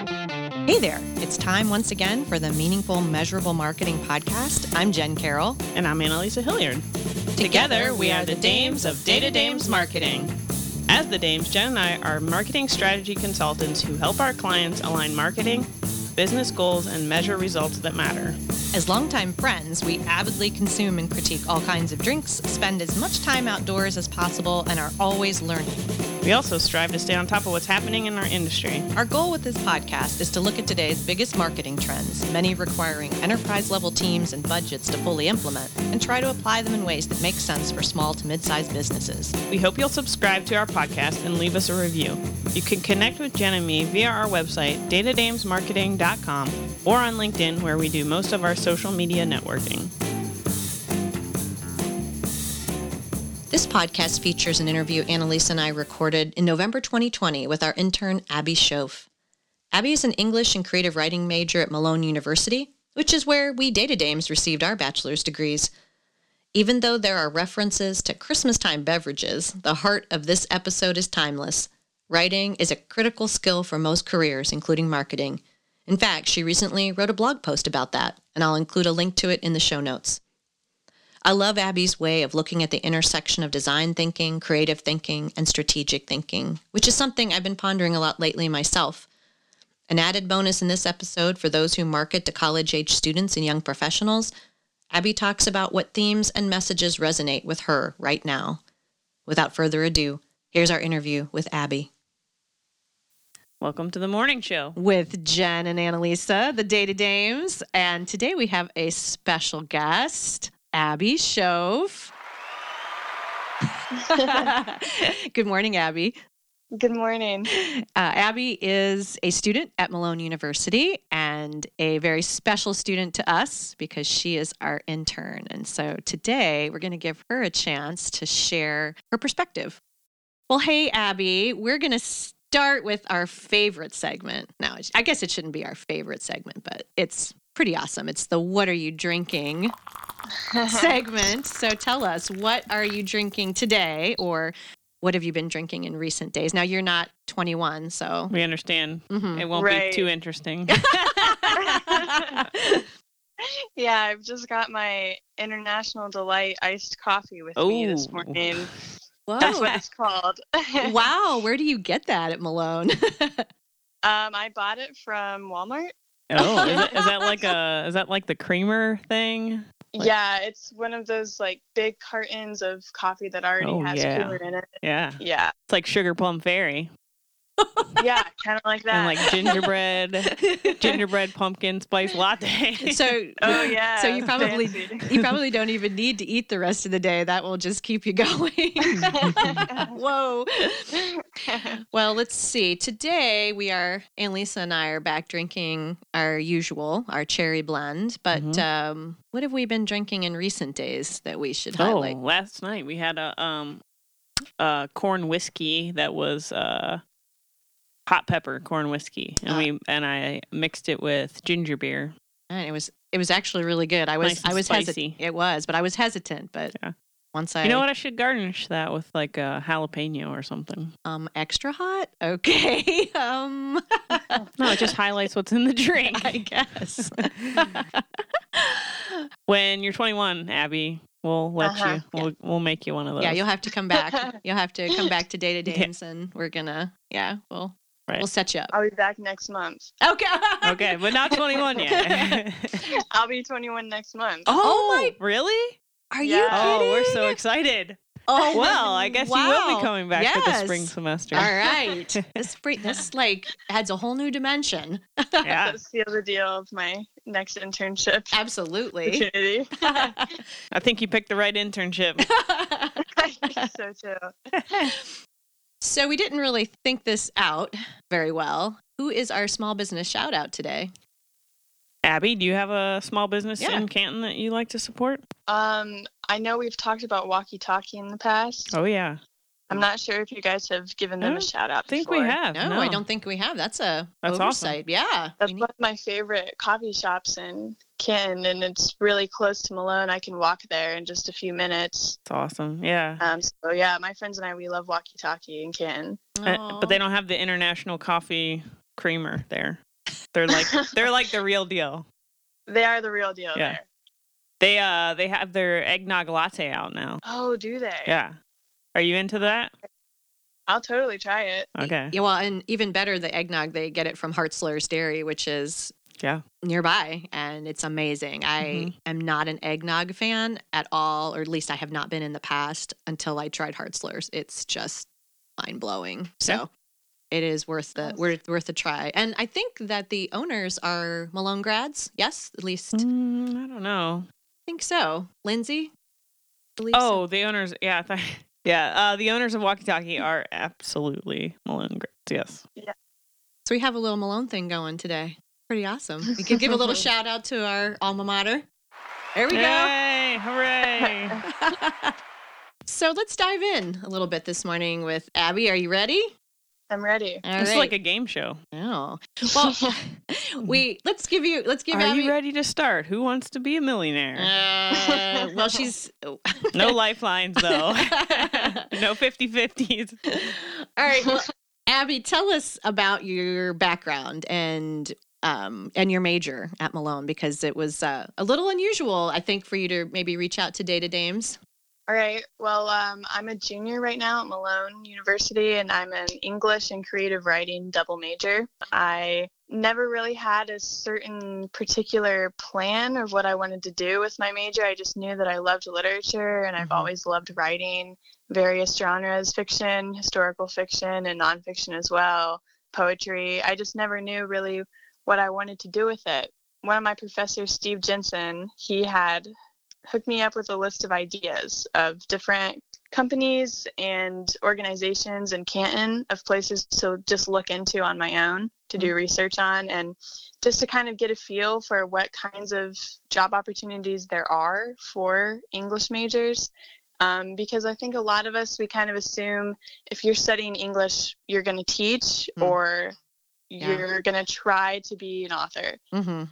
Hey there, it's time once again for the Meaningful Measurable Marketing Podcast. I'm Jen Carroll. And I'm Annalisa Hilliard. Together, we are the Dames of Data Dames Marketing. As the Dames, Jen and I are marketing strategy consultants who help our clients align marketing, business goals, and measure results that matter. As longtime friends, we avidly consume and critique all kinds of drinks, spend as much time outdoors as possible, and are always learning. We also strive to stay on top of what's happening in our industry. Our goal with this podcast is to look at today's biggest marketing trends, many requiring enterprise level teams and budgets to fully implement, and try to apply them in ways that make sense for small to mid sized businesses. We hope you'll subscribe to our podcast and leave us a review. You can connect with Jen and me via our website, datadamesmarketing.com, or on LinkedIn, where we do most of our social media networking. This podcast features an interview Annalisa and I recorded in November 2020 with our intern, Abby Schoaf. Abby is an English and creative writing major at Malone University, which is where we data dames received our bachelor's degrees. Even though there are references to Christmas time beverages, the heart of this episode is timeless. Writing is a critical skill for most careers, including marketing. In fact, she recently wrote a blog post about that, and I'll include a link to it in the show notes. I love Abby's way of looking at the intersection of design thinking, creative thinking, and strategic thinking, which is something I've been pondering a lot lately myself. An added bonus in this episode for those who market to college age students and young professionals, Abby talks about what themes and messages resonate with her right now. Without further ado, here's our interview with Abby. Welcome to the morning show. With Jen and Annalisa, the Data Dames. And today we have a special guest, Abby Schoaf. Good morning, Abby. Good morning. Uh, Abby is a student at Malone University and a very special student to us because she is our intern. And so today we're going to give her a chance to share her perspective. Well, hey, Abby, we're going to start with our favorite segment. Now, I guess it shouldn't be our favorite segment, but it's pretty awesome. It's the What Are You Drinking segment. So tell us, what are you drinking today or what have you been drinking in recent days? Now you're not 21, so We understand. Mhm. It won't Right. be too interesting. yeah, I've just got my International Delight iced coffee with me this Ooh. morning. That's what it's called. wow, where do you get that at Malone? Um, I bought it from Walmart. Oh, is, it, is that like a is that like the creamer thing? Like- yeah, it's one of those like big cartons of coffee that already Oh, has yeah. creamer in it. Yeah, Yeah, it's like sugar plum fairy yeah, kind of like that. and like gingerbread, gingerbread pumpkin spice latte. so oh yeah. So you probably fancy. you probably don't even need to eat the rest of the day. That will just keep you going. Whoa. Well, let's see. Today we are, Annalisa and I are back drinking our usual, our cherry blend. But Mhm. um, what have we been drinking in recent days that we should oh, highlight? last night we had a um, uh, corn whiskey that was uh, hot pepper corn whiskey, and Ah. we and I mixed it with ginger beer. And it was it was actually really good. I was Nice I was hesitant. It was, but I was hesitant. But Yeah. once I You know what? I should garnish that with like a jalapeno or something. um extra hot, okay. um, No, it just highlights what's in the drink. I guess. When you're 21, Abby, we'll let Uh-huh. you. We'll we'll make you one of those. Yeah, you'll have to come back. You'll have to come back to Data Yeah. And we're gonna, yeah, we'll Right. we'll set you up. I'll be back next month. Okay. okay, but not 21 yet. I'll be 21 next month. Oh, oh my- Really? Are you Yeah. Oh, we're so excited. Oh Well, I guess you will be coming back for the spring semester. All right. This spring, this like adds a whole new dimension. Yeah, That's the other deal of my next internship Absolutely. opportunity. I think you picked the right internship. I think so too. So we didn't really think this out very well. Who is our small business shout out today? Abby, do you have a small business Yeah. in Canton that you like to support? Um, I know we've talked about walkie talkie in the past. Oh yeah, I'm not sure if you guys have given them a shout out. I think we have. No, I don't think we have. That's a That's awesome. Yeah. That's need- one of my favorite coffee shops in Canton, and it's really close to Malone. I can walk there in just a few minutes. It's awesome. Yeah. Um, so yeah, my friends and I we love walkie talkie in Canton. Uh, but they don't have the international coffee creamer there. They're like they're like the real deal. They are the real deal Yeah. there. They uh they have their eggnog latte out now. Oh, do they? Yeah. Are you into that? I'll totally try it. Okay. Yeah, well, and even better, the eggnog they get it from Hartzler's Dairy, which is Yeah. nearby, and it's amazing. I Mhm. am not an eggnog fan at all, or at least I have not been in the past until I tried Hartzler's. It's just mind blowing. So. Yeah. It is worth the worth worth a try, and I think that the owners are Malone grads. Yes, at least I Mm, I don't know. think so. Lindsay, I believe so. Oh, the owners. Yeah. I thought- yeah. Uh, the owners of Walkie Talkie are absolutely Malone Grits. Yes. Yeah. So we have a little Malone thing going today. Pretty awesome. We could give a little shout out to our alma mater. There we go. Yay! Hooray! So let's dive in a little bit this morning with Abby. Are you ready? I'm ready. All This is right. like a game show. Oh. Well, we let's give you let's give Are Abby. you ready to start? Who wants to be a millionaire? Uh, well, she's no lifelines though. no 50-50s. all right. Well, Abby, tell us about your background and um and your major at Malone because it was uh, a little unusual, I think, for you to maybe reach out to Data Dames. All right. Well, um, I'm a junior right now at Malone University, and I'm an English and creative writing double major. I never really had a certain particular plan of what I wanted to do with my major. I just knew that I loved literature, and I've Mhm. always loved writing various genres fiction, historical fiction, and nonfiction as well, poetry. I just never knew really what I wanted to do with it. One of my professors, Steve Jensen, he had hooked me up with a list of ideas of different companies and organizations in Canton of places to just look into on my own to do research on and just to kind of get a feel for what kinds of job opportunities there are for English majors. Um, because I think a lot of us, we kind of assume if you're studying English, you're going to teach Mm. or Yeah. you're going to try to be an author Mm-hmm.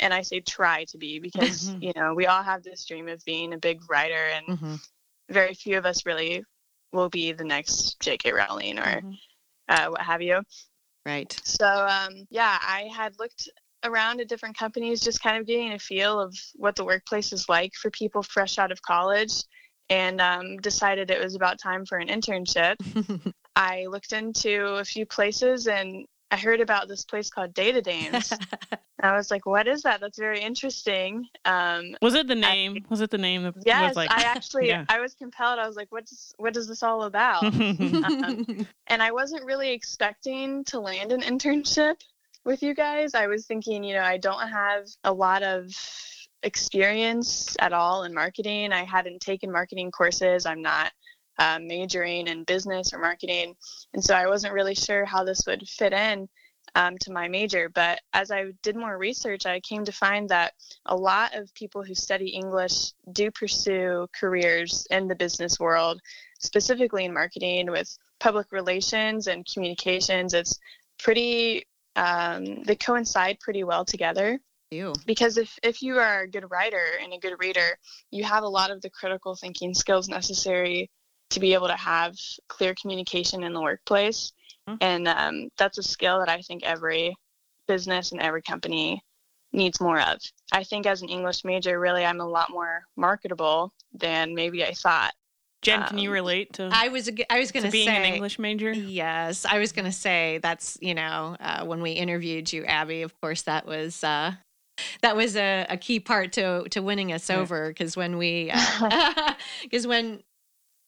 And I say try to be because Mhm. you know we all have this dream of being a big writer, and Mm-hmm. very few of us really will be the next J.K. Rowling or Mhm. uh, what have you. Right. So um, yeah, I had looked around at different companies, just kind of getting a feel of what the workplace is like for people fresh out of college, and um, decided it was about time for an internship. I looked into a few places and. I heard about this place called Data Dames. I was like, "What is that? That's very interesting." Um, Was it the name? Was it the name that Yes, was like I actually yeah. I was compelled. I was like, what is what is this all about? Um, and I wasn't really expecting to land an internship with you guys. I was thinking, you know, I don't have a lot of experience at all in marketing. I hadn't taken marketing courses. I'm not uh, majoring in business or marketing, and so I wasn't really sure how this would fit in um, to my major. But as I did more research, I came to find that a lot of people who study English do pursue careers in the business world, specifically in marketing with public relations and communications. It's pretty, um, they coincide pretty well together you. because if, if you are a good writer and a good reader, you have a lot of the critical thinking skills necessary to be able to have clear communication in the workplace. Mhm. And um, that's a skill that I think every business and every company needs more of. I think as an English major, really, I'm a lot more marketable than maybe I thought. Jen, can you Um, relate to, I was I was going to to being say an English major? Yes, I was going to say that's you know uh, when we interviewed you, Abby. Of course, that was uh, that was a, a key part to to winning us Yeah. over because when we because when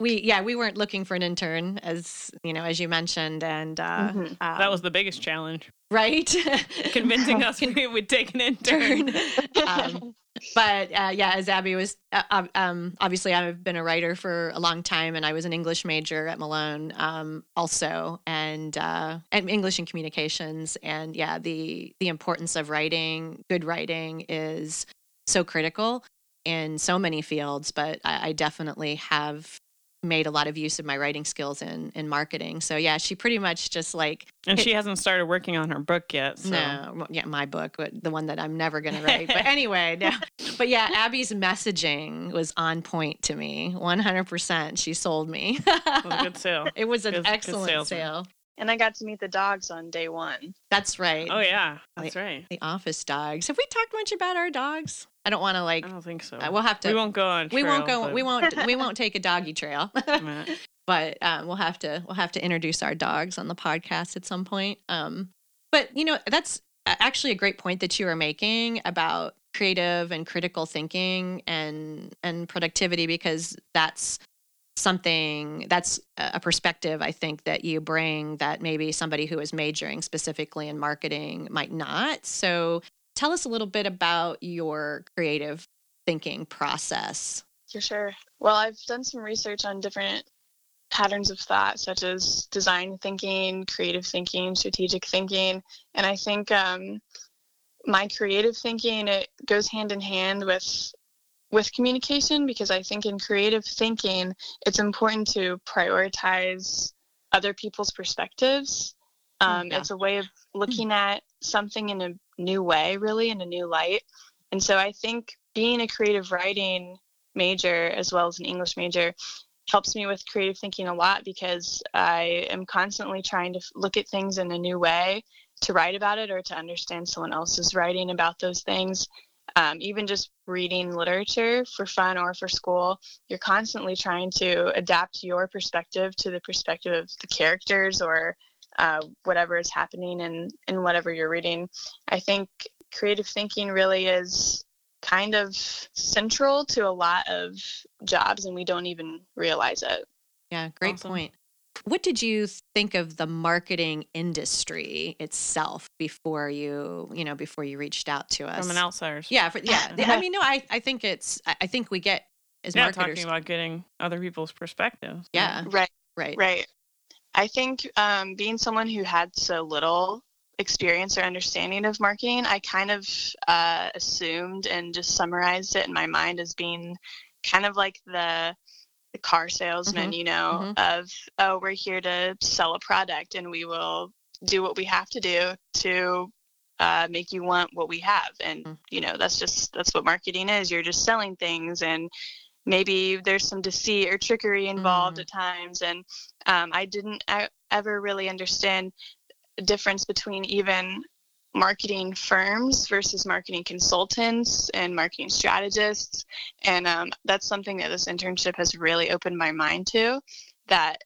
we yeah we weren't looking for an intern as you know as you mentioned and uh, Mhm. um, That was the biggest challenge. right Convincing us we would take an intern. um, but uh, yeah, as Abby was, uh, um, um, obviously I've been a writer for a long time, and I was an English major at Malone, um, also, and uh, and English and communications, and yeah, the the importance of writing, good writing, is so critical in so many fields. But I, I definitely have made a lot of use of my writing skills in in marketing. So yeah, she pretty much just like And she hasn't started working on her book yet. So. no, yeah, my book, but the one that I'm never going to write. but anyway, no. but yeah, Abby's messaging was on point to me. 100%. She sold me. It was a good sale. it was an Good- good excellent salesman. sale. And I got to meet the dogs on day one. That's right. Oh yeah, that's right. The office dogs. Have we talked much about our dogs? I don't want to like. I don't think so. uh, we'll have to. we won't go on. we won't go. but- We won't. We won't take a doggy trail. But um, we'll have to. We'll have to introduce our dogs on the podcast at some point. Um, but you know, that's actually a great point that you were making about creative and critical thinking and and productivity because that's something that's a perspective I think that you bring that maybe somebody who is majoring specifically in marketing might not. So tell us a little bit about your creative thinking process. For sure. Well, I've done some research on different patterns of thought, such as design thinking, creative thinking, strategic thinking, and I think um, my creative thinking it goes hand in hand with with communication because I think in creative thinking it's important to prioritize other people's perspectives. Um, Yeah. It's a way of looking at something in a new way, really, in a new light. And so I think being a creative writing major as well as an English major helps me with creative thinking a lot because I am constantly trying to look at things in a new way to write about it or to understand someone else's writing about those things. Um, even just reading literature for fun or for school, you're constantly trying to adapt your perspective to the perspective of the characters or uh, whatever is happening in, in whatever you're reading. I think creative thinking really is kind of central to a lot of jobs and we don't even realize it. Yeah, great Awesome. point. What did you think of the marketing industry itself before you, you know, before you reached out to us? From an outsider's. yeah, for, yeah. I mean, no, I, I think it's, I I think we get as yeah, marketers. talking about getting other people's perspectives. yeah, Right, right. right. I think um, being someone who had so little experience or understanding of marketing, I kind of uh, assumed and just summarized it in my mind as being kind of like the the car salesman, Mhm, you know, of oh, we're here to sell a product and we will do what we have to do to uh, make you want what we have. And Mm. you know, that's just that's what marketing is. You're just selling things and maybe there's some deceit or trickery involved Mm. at times and um, i didn't ever really understand the difference between even marketing firms versus marketing consultants and marketing strategists and um, that's something that this internship has really opened my mind to that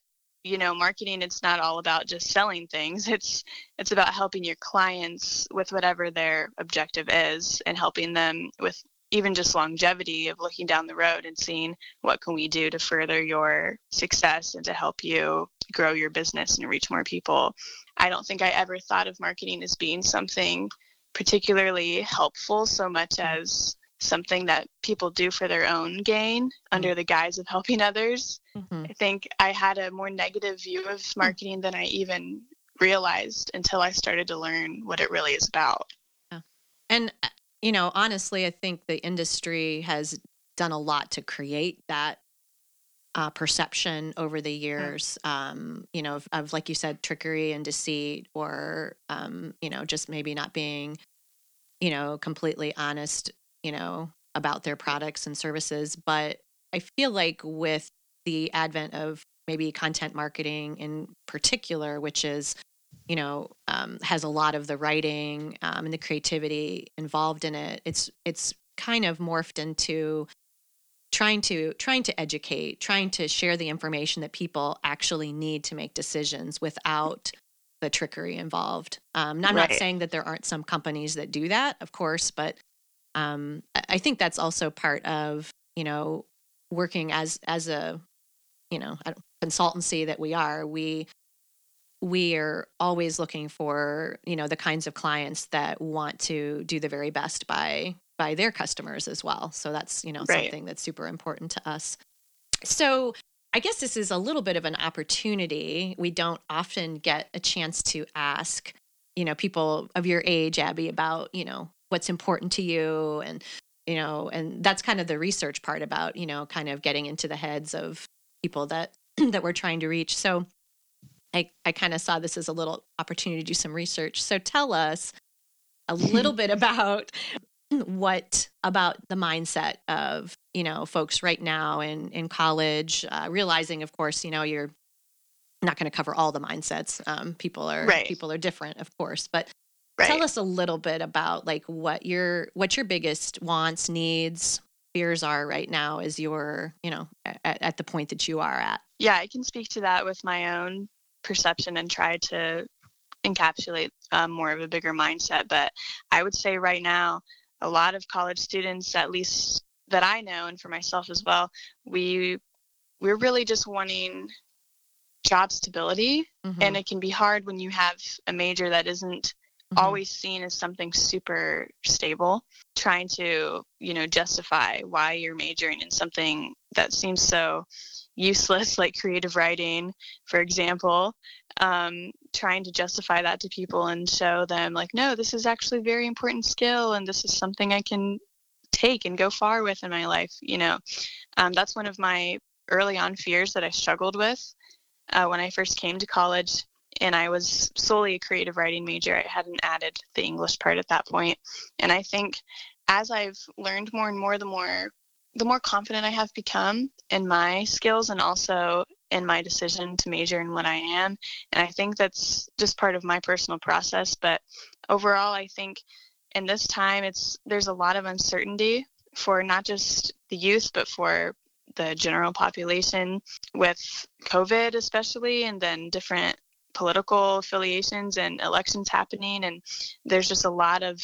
you know marketing it's not all about just selling things it's it's about helping your clients with whatever their objective is and helping them with even just longevity of looking down the road and seeing what can we do to further your success and to help you grow your business and reach more people. I don't think i ever thought of marketing as being something particularly helpful so much as something that people do for their own gain under the guise of helping others. Mhm. I think I had a more negative view of marketing than I even realized until I started to learn what it really is about. And, uh, you know, honestly, I think the industry has done a lot to create that uh, perception over the years, um, you know, of, of, like you said, trickery and deceit, or, um, you know, just maybe not being, you know, completely honest, you know, about their products and services. But I feel like with the advent of maybe content marketing in particular, which is you know um, has a lot of the writing um, and the creativity involved in it it's it's kind of morphed into trying to trying to educate trying to share the information that people actually need to make decisions without the trickery involved. Um, i'm not saying that there aren't some companies that do that of course but um, I- i think that's also part of you know working as as a you know a consultancy that we are we we are always looking for you know the kinds of clients that want to do the very best by by their customers as well. So that's you know Right. something that's super important to us. So i guess this is a little bit of an opportunity. We don't often get a chance to ask you know people of your age abby about you know what's important to you and you know and that's kind of the research part about you know kind of getting into the heads of people that that we're trying to reach. So I, I kind of saw this as a little opportunity to do some research. So tell us a little bit about what about the mindset of you know folks right now in in college, uh, realizing of course you know you're not going to cover all the mindsets. Um, people are Right. people are different, of course, but Right. tell us a little bit about like what your what your biggest wants, needs, fears are right now as you're you know at, at the point that you are at. yeah, I can speak to that with my own perception and try to encapsulate um, more of a bigger mindset. But I would say right now, a lot of college students, at least that I know, and for myself as well, we we're really just wanting job stability, Mhm. and it can be hard when you have a major that isn't Mhm. always seen as something super stable trying to you know justify why you're majoring in something that seems so useless like creative writing for example um, trying to justify that to people and show them like no this is actually a very important skill and this is something i can take and go far with in my life you know um, that's one of my early on fears that i struggled with uh, when i first came to college and I was solely a creative writing major. I hadn't added the English part at that point. And I think as I've learned more and more, the more the more confident I have become in my skills and also in my decision to major in what I am. And I think that's just part of my personal process. But overall, I think in this time, it's there's a lot of uncertainty for not just the youth, but for the general population with COVID, especially, and then different political affiliations and elections happening and there's just a lot of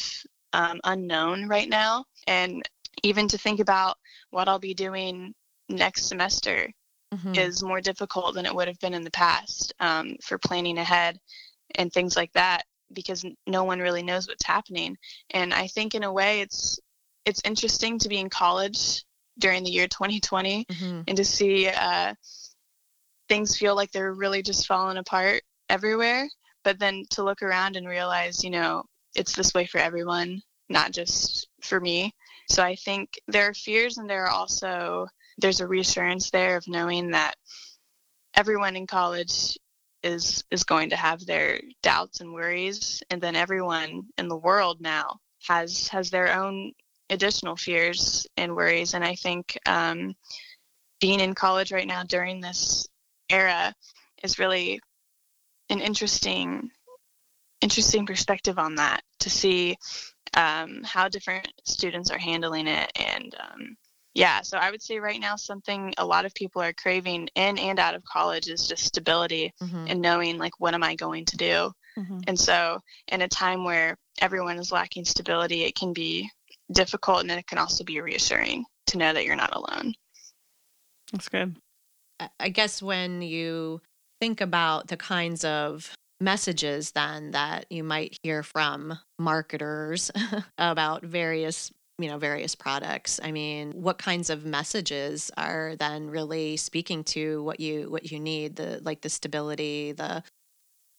um, unknown right now and even to think about what i'll be doing next semester Mhm. is more difficult than it would have been in the past um, for planning ahead and things like that because no one really knows what's happening and i think in a way it's it's interesting to be in college during the year 2020 Mhm. and to see uh, things feel like they're really just falling apart everywhere. But then to look around and realize, you know, it's this way for everyone, not just for me. So I think there are fears and there are also there's a reassurance there of knowing that everyone in college is is going to have their doubts and worries and then everyone in the world now has has their own additional fears and worries and i think um, being in college right now during this era is really an interesting interesting perspective on that to see um, how different students are handling it and um, yeah so i would say right now something a lot of people are craving in and out of college is just stability Mhm. and knowing like what am i going to do Mhm. and so in a time where everyone is lacking stability it can be difficult and it can also be reassuring to know that you're not alone That's good. I- I guess when you think about the kinds of messages then that you might hear from marketers about various you know various products i mean what kinds of messages are then really speaking to what you what you need the like the stability the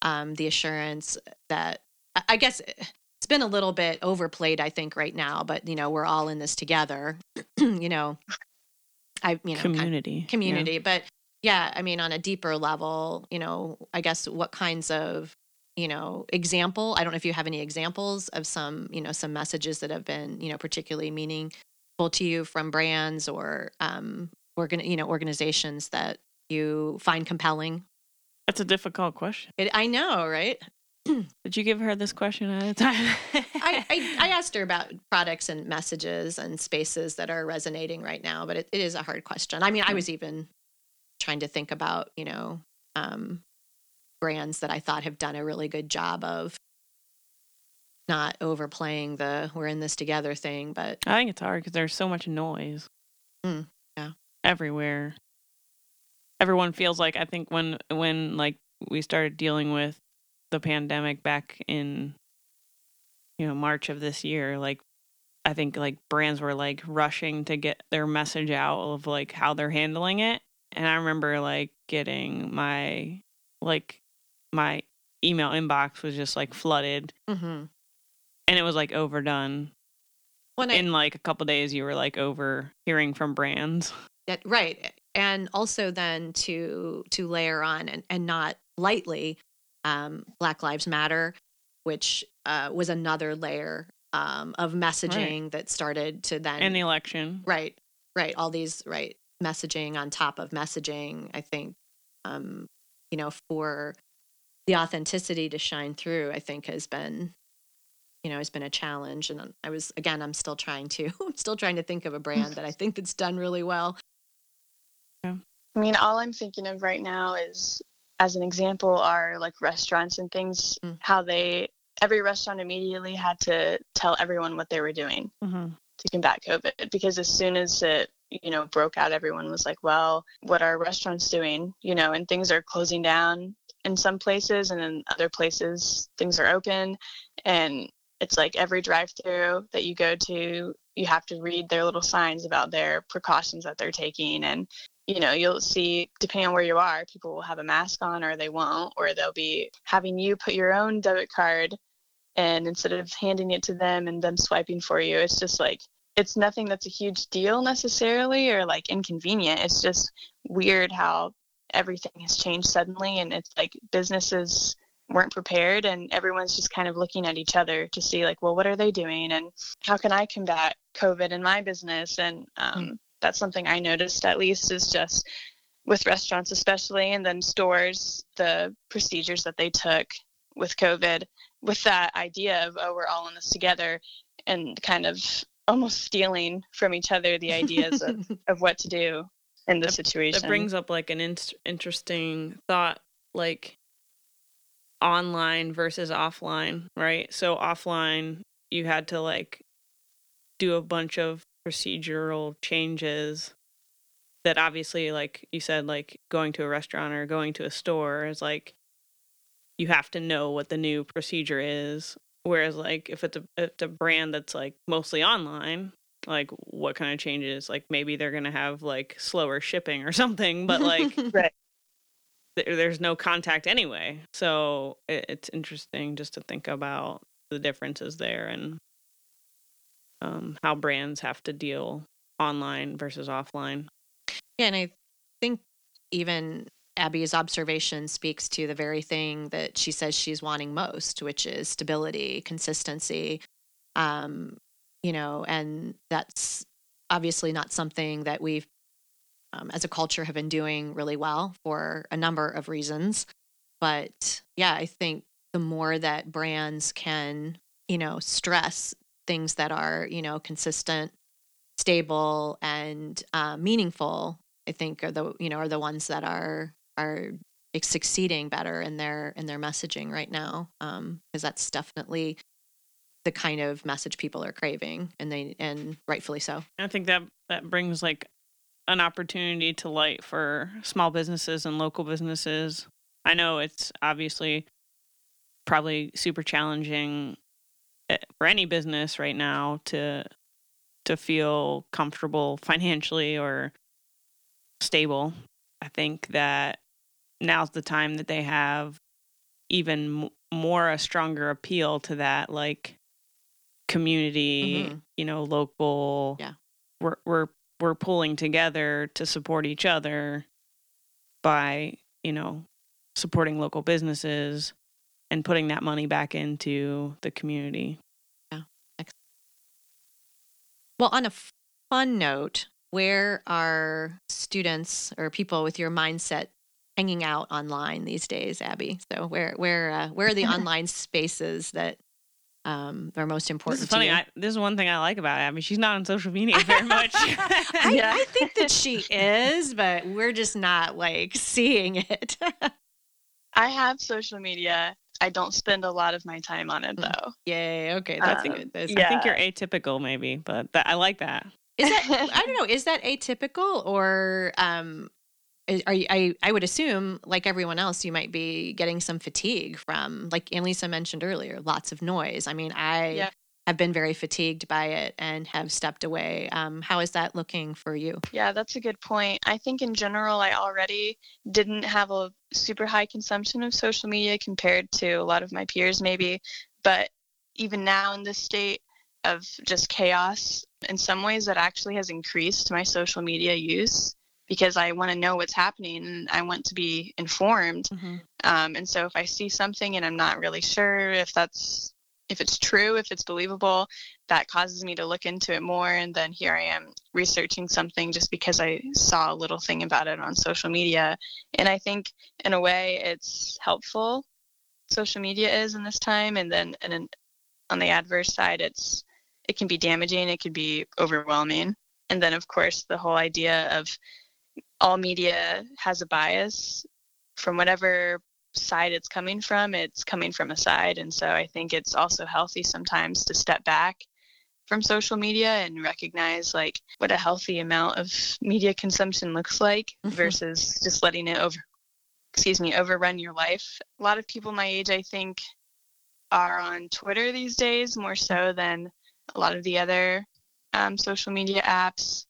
um the assurance that I- guess it's been a little bit overplayed i think right now but you know we're all in this together you know i you know kind- Community. yeah. community but yeah i mean on a deeper level you know i guess what kinds of you know example i don't know if you have any examples of some you know some messages that have been you know particularly meaningful to you from brands or um organ you know organizations that you find compelling That's a difficult question. it, i know right Did you give her this question at a time? I, I, I asked her about products and messages and spaces that are resonating right now, but it, it is a hard question. I mean, I was even trying to think about, you know, um, brands that I thought have done a really good job of not overplaying the we're in this together thing, but I think it's hard because there's so much noise. Mm, yeah. Everywhere. Everyone feels like I think when when like we started dealing with the pandemic back in you know March of this year, like I think like brands were like rushing to get their message out of like how they're handling it. And I remember like getting my like my email inbox was just like flooded mhm. and it was like overdone. when I, in like a couple days you were like over hearing from brands That, right. And also then to to layer on and, and not lightly, um, Black Lives Matter, which uh, was another layer um, of messaging that started to then and the election right, right, all these right messaging on top of messaging. I think, um, you know, for the authenticity to shine through, I think has been, you know, has been a challenge. And I was, again, I'm still trying to, I'm still trying to think of a brand that I think that's done really well. Yeah. I mean, all I'm thinking of right now is, as an example, are like restaurants and things, mm. how they, every restaurant immediately had to tell everyone what they were doing mm-hmm. to combat COVID. Because as soon as it, you know, broke out, everyone was like, well, what are restaurants doing? You know, and things are closing down in some places and in other places things are open. And it's like every drive through that you go to you have to read their little signs about their precautions that they're taking. And you know you'll see depending on where you are people will have a mask on or they won't or they'll be having you put your own debit card and instead of handing it to them and them swiping for you. It's just like it's nothing that's a huge deal necessarily or like inconvenient it's just weird how everything has changed suddenly and it's like businesses weren't prepared and everyone's just kind of looking at each other to see like well what are they doing and how can i combat covid in my business and um, mm. that's something i noticed at least is just with restaurants especially and then stores the procedures that they took with covid with that idea of oh we're all in this together and kind of almost stealing from each other the ideas of, of what to do in the that, situation. That brings up like an in- interesting thought, like online versus offline, right? So offline, you had to like do a bunch of procedural changes that obviously like you said like going to a restaurant or going to a store is like you have to know what the new procedure is whereas like if it's a, it's a brand that's like mostly online like what kind of changes? Like maybe they're gonna have like slower shipping or something but like right. th- there's no contact anyway. So it, it's interesting just to think about the differences there and um, how brands have to deal online versus offline. Yeah and i think even abby's observation speaks to the very thing that she says she's wanting most which is stability consistency um, you know, and that's obviously not something that we've, um, as a culture, have been doing really well for a number of reasons. But yeah, I think the more that brands can, you know, stress things that are, you know, consistent, stable, and uh, meaningful, I think are the, you know, are the ones that are are succeeding better in their in their messaging right now because um, that's definitely the kind of message people are craving and they and rightfully so. I think that that brings like an opportunity to light for small businesses and local businesses. I know it's obviously probably super challenging eh, for any business right now to to feel comfortable financially or stable. I think that now's the time that they have even more a stronger appeal to that like community, mm-hmm. you know, local. Yeah. We're we're we're pulling together to support each other by, you know, supporting local businesses and putting that money back into the community. Yeah. Well, on a fun note, where are students or people with your mindset hanging out online these days, Abby? So where where uh, where are the online spaces that um, are most important. This is funny. I, this is one thing I like about Abby. She's not on social media very much. I, yeah. I think that she is, but we're just not like seeing it. I have social media. I don't spend a lot of my time on it hmm. though. Yay. Okay, that's um, good. That's, yeah. I think you're atypical, maybe, but that, I like that. Is that I don't know? Is that atypical or um, are you, I, I would assume, like everyone else, you might be getting some fatigue from, like Annalisa mentioned earlier, lots of noise. I mean, I yeah. have been very fatigued by it and have stepped away. Um, how is that looking for you? Yeah, that's a good point. I think in general, I already didn't have a super high consumption of social media compared to a lot of my peers, maybe. But even now, in this state of just chaos, in some ways, that actually has increased my social media use because I want to know what's happening and I want to be informed. Mm-hmm. Um, and so if I see something and I'm not really sure if that's if it's true, if it's believable, that causes me to look into it more. And then here I am researching something just because I saw a little thing about it on social media. And I think in a way it's helpful. Social media is in this time, and then and on the adverse side, it's it can be damaging. It can be overwhelming. And then of course the whole idea of all media has a bias from whatever side it's coming from, it's coming from a side. And so I think it's also healthy sometimes to step back from social media and recognize like what a healthy amount of media consumption looks like mm-hmm. versus just letting it over excuse me overrun your life a lot of people my age i think are on twitter these days more so than a lot of the other um, social media apps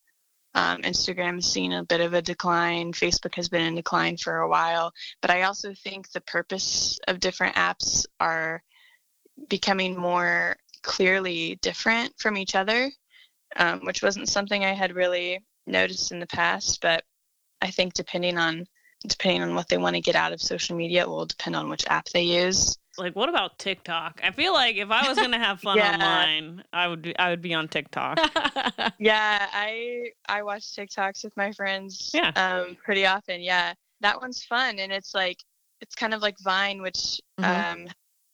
um, Instagram has seen a bit of a decline. Facebook has been in decline for a while. But I also think the purpose of different apps are becoming more clearly different from each other, um, which wasn't something I had really noticed in the past. But I think depending on depending on what they want to get out of social media, it will depend on which app they use like what about TikTok? I feel like if I was gonna have fun yeah. online, I would be, I would be on TikTok. yeah, I I watch TikToks with my friends. Yeah. Um, pretty often. Yeah, that one's fun, and it's like it's kind of like Vine, which mm-hmm. um,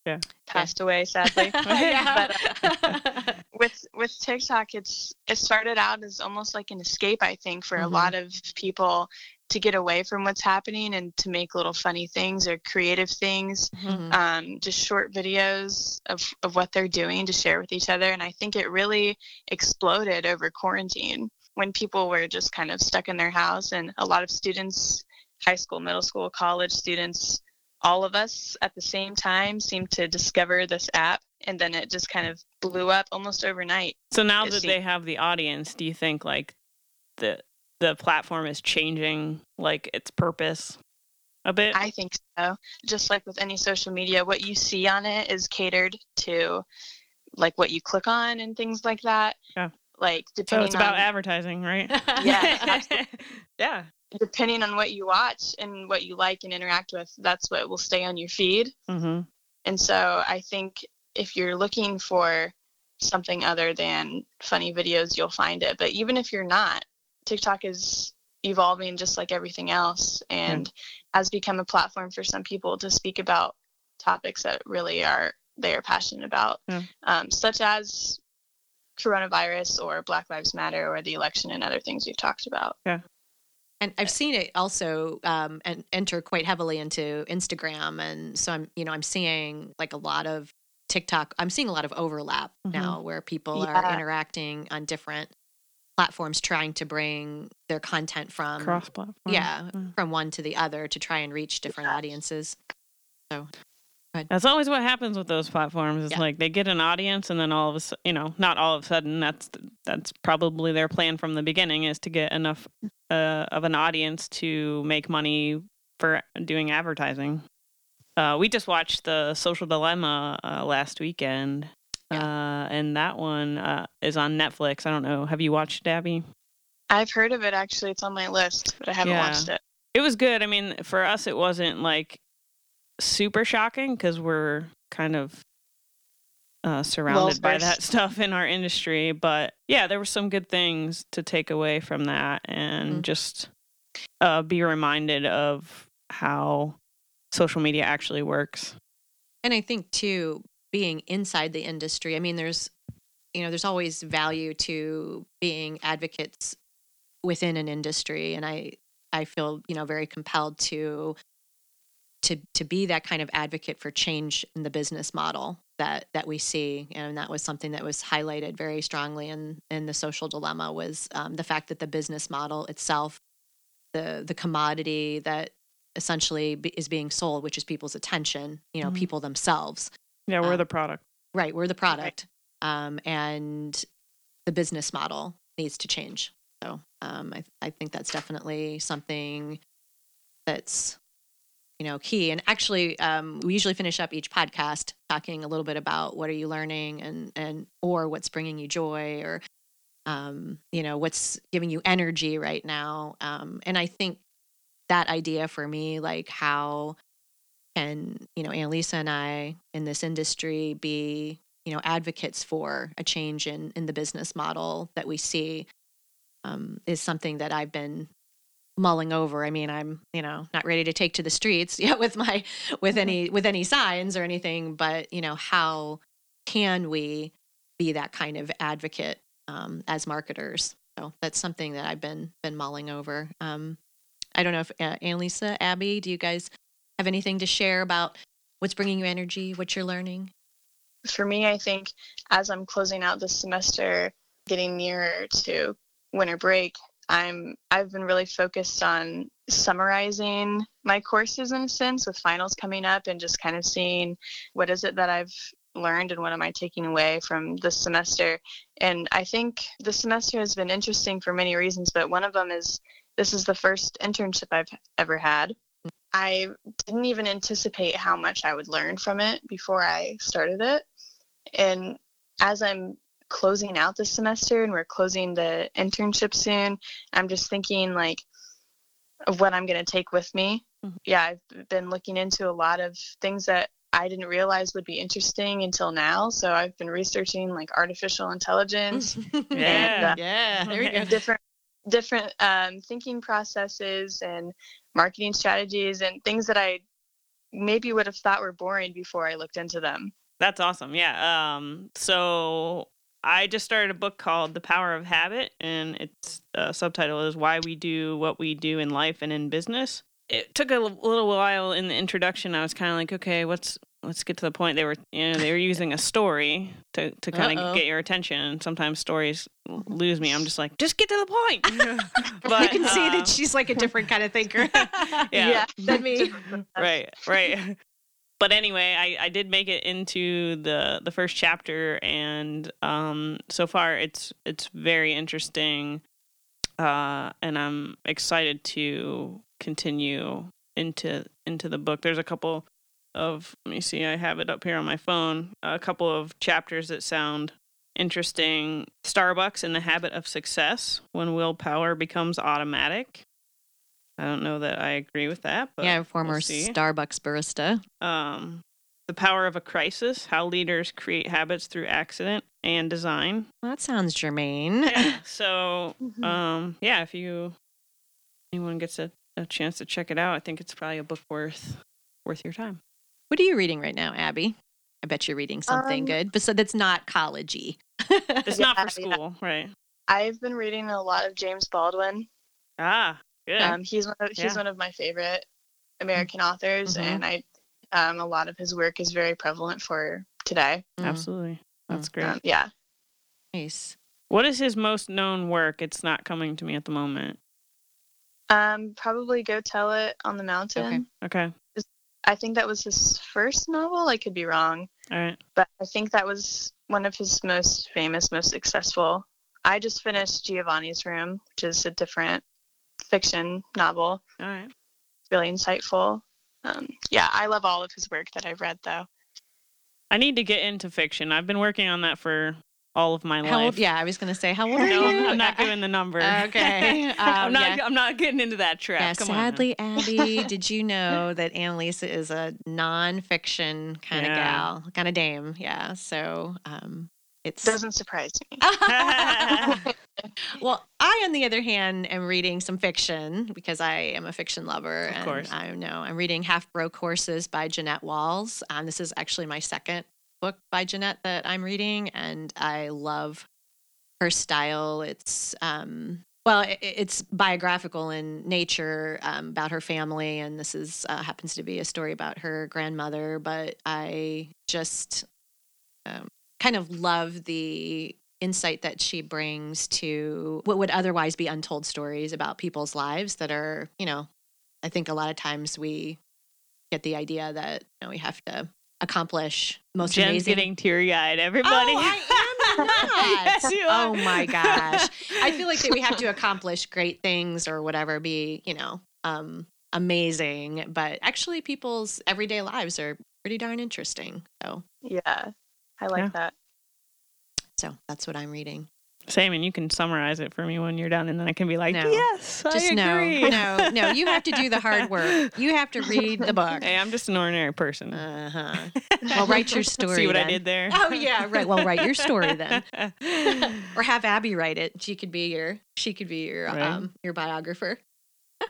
yeah. passed yeah. away sadly. but uh, with with TikTok, it's it started out as almost like an escape, I think, for mm-hmm. a lot of people to get away from what's happening and to make little funny things or creative things, mm-hmm. um, just short videos of, of what they're doing to share with each other. And I think it really exploded over quarantine when people were just kind of stuck in their house. And a lot of students, high school, middle school, college students, all of us at the same time seemed to discover this app. And then it just kind of blew up almost overnight. So now that seemed- they have the audience, do you think like the the platform is changing like its purpose a bit? I think so. Just like with any social media, what you see on it is catered to like what you click on and things like that. Yeah. Like depending So it's about on, advertising, right? yeah. yeah. Depending on what you watch and what you like and interact with, that's what will stay on your feed. Mm-hmm. And so I think if you're looking for something other than funny videos, you'll find it. But even if you're not, TikTok is evolving just like everything else and mm. has become a platform for some people to speak about topics that really are they are passionate about, mm. um, such as coronavirus or Black Lives Matter or the election and other things we've talked about. Yeah. And I've seen it also um, and enter quite heavily into Instagram, and so I'm, you know, I'm seeing like a lot of TikTok. I'm seeing a lot of overlap mm-hmm. now where people yeah. are interacting on different platforms trying to bring their content from cross platform. Yeah, mm. from one to the other to try and reach different audiences. So that's always what happens with those platforms. It's yeah. like they get an audience, and then all of a sudden, you know, not all of a sudden. That's that's probably their plan from the beginning is to get enough uh, of an audience to make money for doing advertising. Uh, we just watched the Social Dilemma uh, last weekend, uh, and that one uh, is on Netflix. I don't know. Have you watched Abby? I've heard of it actually. It's on my list, but I haven't yeah. watched it. It was good. I mean, for us, it wasn't like super shocking because we're kind of uh, surrounded by that stuff in our industry. But yeah, there were some good things to take away from that and mm-hmm. just uh, be reminded of how social media actually works. And I think, too, being inside the industry. I mean, there's you know, there's always value to being advocates within an industry, and I I feel you know very compelled to to to be that kind of advocate for change in the business model that that we see, and that was something that was highlighted very strongly in in the social dilemma was um, the fact that the business model itself, the the commodity that essentially is being sold, which is people's attention, you know, mm-hmm. people themselves, yeah, we're um, the product. Right, we're the product. Right. Um, and the business model needs to change. So um, I, I think that's definitely something that's you know key and actually um, we usually finish up each podcast talking a little bit about what are you learning and and or what's bringing you joy or um, you know what's giving you energy right now um, and i think that idea for me like how and you know annalisa and i in this industry be you know advocates for a change in in the business model that we see um, is something that I've been mulling over. I mean, I'm you know not ready to take to the streets yet with my with any with any signs or anything, but you know how can we be that kind of advocate um, as marketers? So that's something that I've been been mulling over. Um, I don't know if uh, Annalisa, Abby, do you guys have anything to share about what's bringing you energy, what you're learning? For me, I think as I'm closing out this semester, getting nearer to winter break, I'm I've been really focused on summarizing my courses in a sense with finals coming up and just kind of seeing what is it that I've learned and what am I taking away from this semester. And I think the semester has been interesting for many reasons, but one of them is this is the first internship I've ever had. I didn't even anticipate how much I would learn from it before I started it. And as I'm closing out this semester and we're closing the internship soon, I'm just thinking like of what I'm going to take with me. Mm-hmm. Yeah, I've been looking into a lot of things that I didn't realize would be interesting until now. So I've been researching like artificial intelligence. yeah, and, uh, yeah, there we go. Different different um, thinking processes and marketing strategies and things that I maybe would have thought were boring before I looked into them. That's awesome. Yeah. Um, so I just started a book called The Power of Habit, and its uh, subtitle is Why We Do What We Do in Life and in Business. It took a little while in the introduction. I was kind of like, okay, what's let's get to the point. They were, you know, they were using a story to, to kind of get your attention. Sometimes stories lose me. I'm just like, just get to the point. but, you can see that uh, she's like a different kind of thinker. yeah. yeah, than me. right, right. But anyway, I, I did make it into the the first chapter, and um, so far it's it's very interesting, uh, and I'm excited to continue into into the book. There's a couple of let me see i have it up here on my phone a couple of chapters that sound interesting. Starbucks and the habit of success when willpower becomes automatic. I don't know that i agree with that but yeah former we'll starbucks barista. Um the power of a crisis how leaders create habits through accident and design. Well, that sounds germane. Yeah, so mm-hmm. um yeah if you anyone gets a, a chance to check it out i think it's probably a book worth worth your time what are you reading right now, Abby? I bet you're reading something um, good, but so that's not collegey. it's yeah, not for school, yeah. right? I've been reading a lot of James Baldwin. Ah, good. Um, he's one of he's yeah. one of my favorite American authors, mm-hmm. and I um, a lot of his work is very prevalent for today. Mm-hmm. Absolutely, that's great. Um, yeah. Nice. What is his most known work? It's not coming to me at the moment. Um, probably Go Tell It on the Mountain. Okay. Okay. I think that was his first novel. I could be wrong. All right. But I think that was one of his most famous, most successful. I just finished Giovanni's Room, which is a different fiction novel. All right. Really insightful. Um, yeah, I love all of his work that I've read, though. I need to get into fiction. I've been working on that for all of my how life. Old, yeah, I was going to say, how old are no, you? I'm not giving the number. Okay. Um, I'm not. Yeah. I'm not getting into that trap. Yeah, Come sadly, Abby, did you know that Annalisa is a nonfiction kind yeah. of gal, kind of dame? Yeah. So um, it doesn't surprise me. well, I, on the other hand, am reading some fiction because I am a fiction lover. Of and course. I know I'm reading Half Broke Horses by Jeannette Walls. Um, this is actually my second book by Jeannette that I'm reading, and I love her style. It's um, well, it, it's biographical in nature um, about her family, and this is uh, happens to be a story about her grandmother. But I just um, kind of love the insight that she brings to what would otherwise be untold stories about people's lives that are, you know, I think a lot of times we get the idea that you know, we have to accomplish most Jen's amazing. getting teary eyed. Everybody. Oh, I am not. oh my gosh! I feel like that we have to accomplish great things or whatever, be you know, um, amazing. But actually, people's everyday lives are pretty darn interesting. So yeah, I like yeah. that. So that's what I'm reading. Same, and you can summarize it for me when you're done, and then I can be like, No. yes, Just I no, agree. no, no. You have to do the hard work. You have to read the book. Hey, I'm just an ordinary person. Uh huh. Well, write your story. See what I did there? Oh yeah, right. Well, write your story then, or have Abby write it. She could be your. She could be your Right. um your biographer.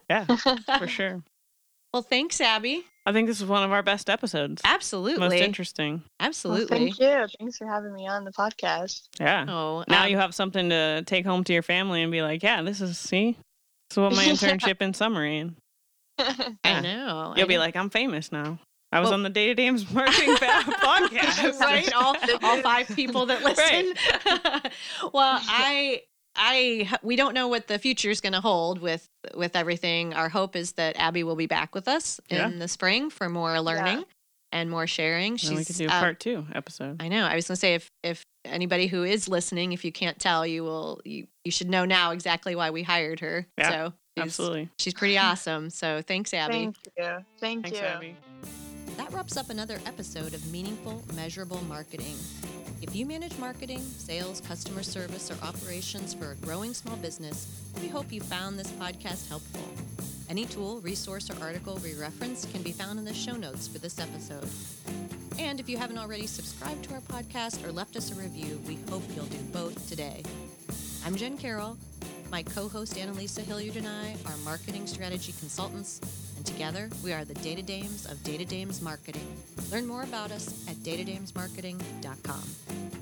yeah, for sure. Well, thanks, Abby. I think this is one of our best episodes. Absolutely. Most Absolutely, interesting. Well, absolutely. thank you. Thanks for having me on the podcast. Yeah. Oh, now um, you have something to take home to your family and be like, yeah, this is see, this is what my Yeah. internship in summary. And I know. you'll I be know. like, I'm famous now. I was Well- on the Data Dames Marketing podcast. right? All, all five people that listen. well, I, I, we don't know what the future is going to hold with with everything. Our hope is that Abby will be back with us Yeah. in the spring for more learning and more sharing. Then we could do a um, part two episode. I know. I was going to say if if anybody who is listening, if you can't tell, you will you you should know now exactly why we hired her. Yeah, so she's, Absolutely. she's pretty awesome. So thanks, Abby. Thank you. Thank Thanks, you. Abby. That wraps up another episode of Meaningful, Measurable Marketing. If you manage marketing, sales, customer service, or operations for a growing small business, we hope you found this podcast helpful. Any tool, resource, or article we reference can be found in the show notes for this episode. And if you haven't already subscribed to our podcast or left us a review, we hope you'll do both today. I'm Jen Carroll. My co host Annalisa Hilliard and I are marketing strategy consultants, and together we are the Data Dames of Data Dames Marketing. Learn more about us at datadamesmarketing.com.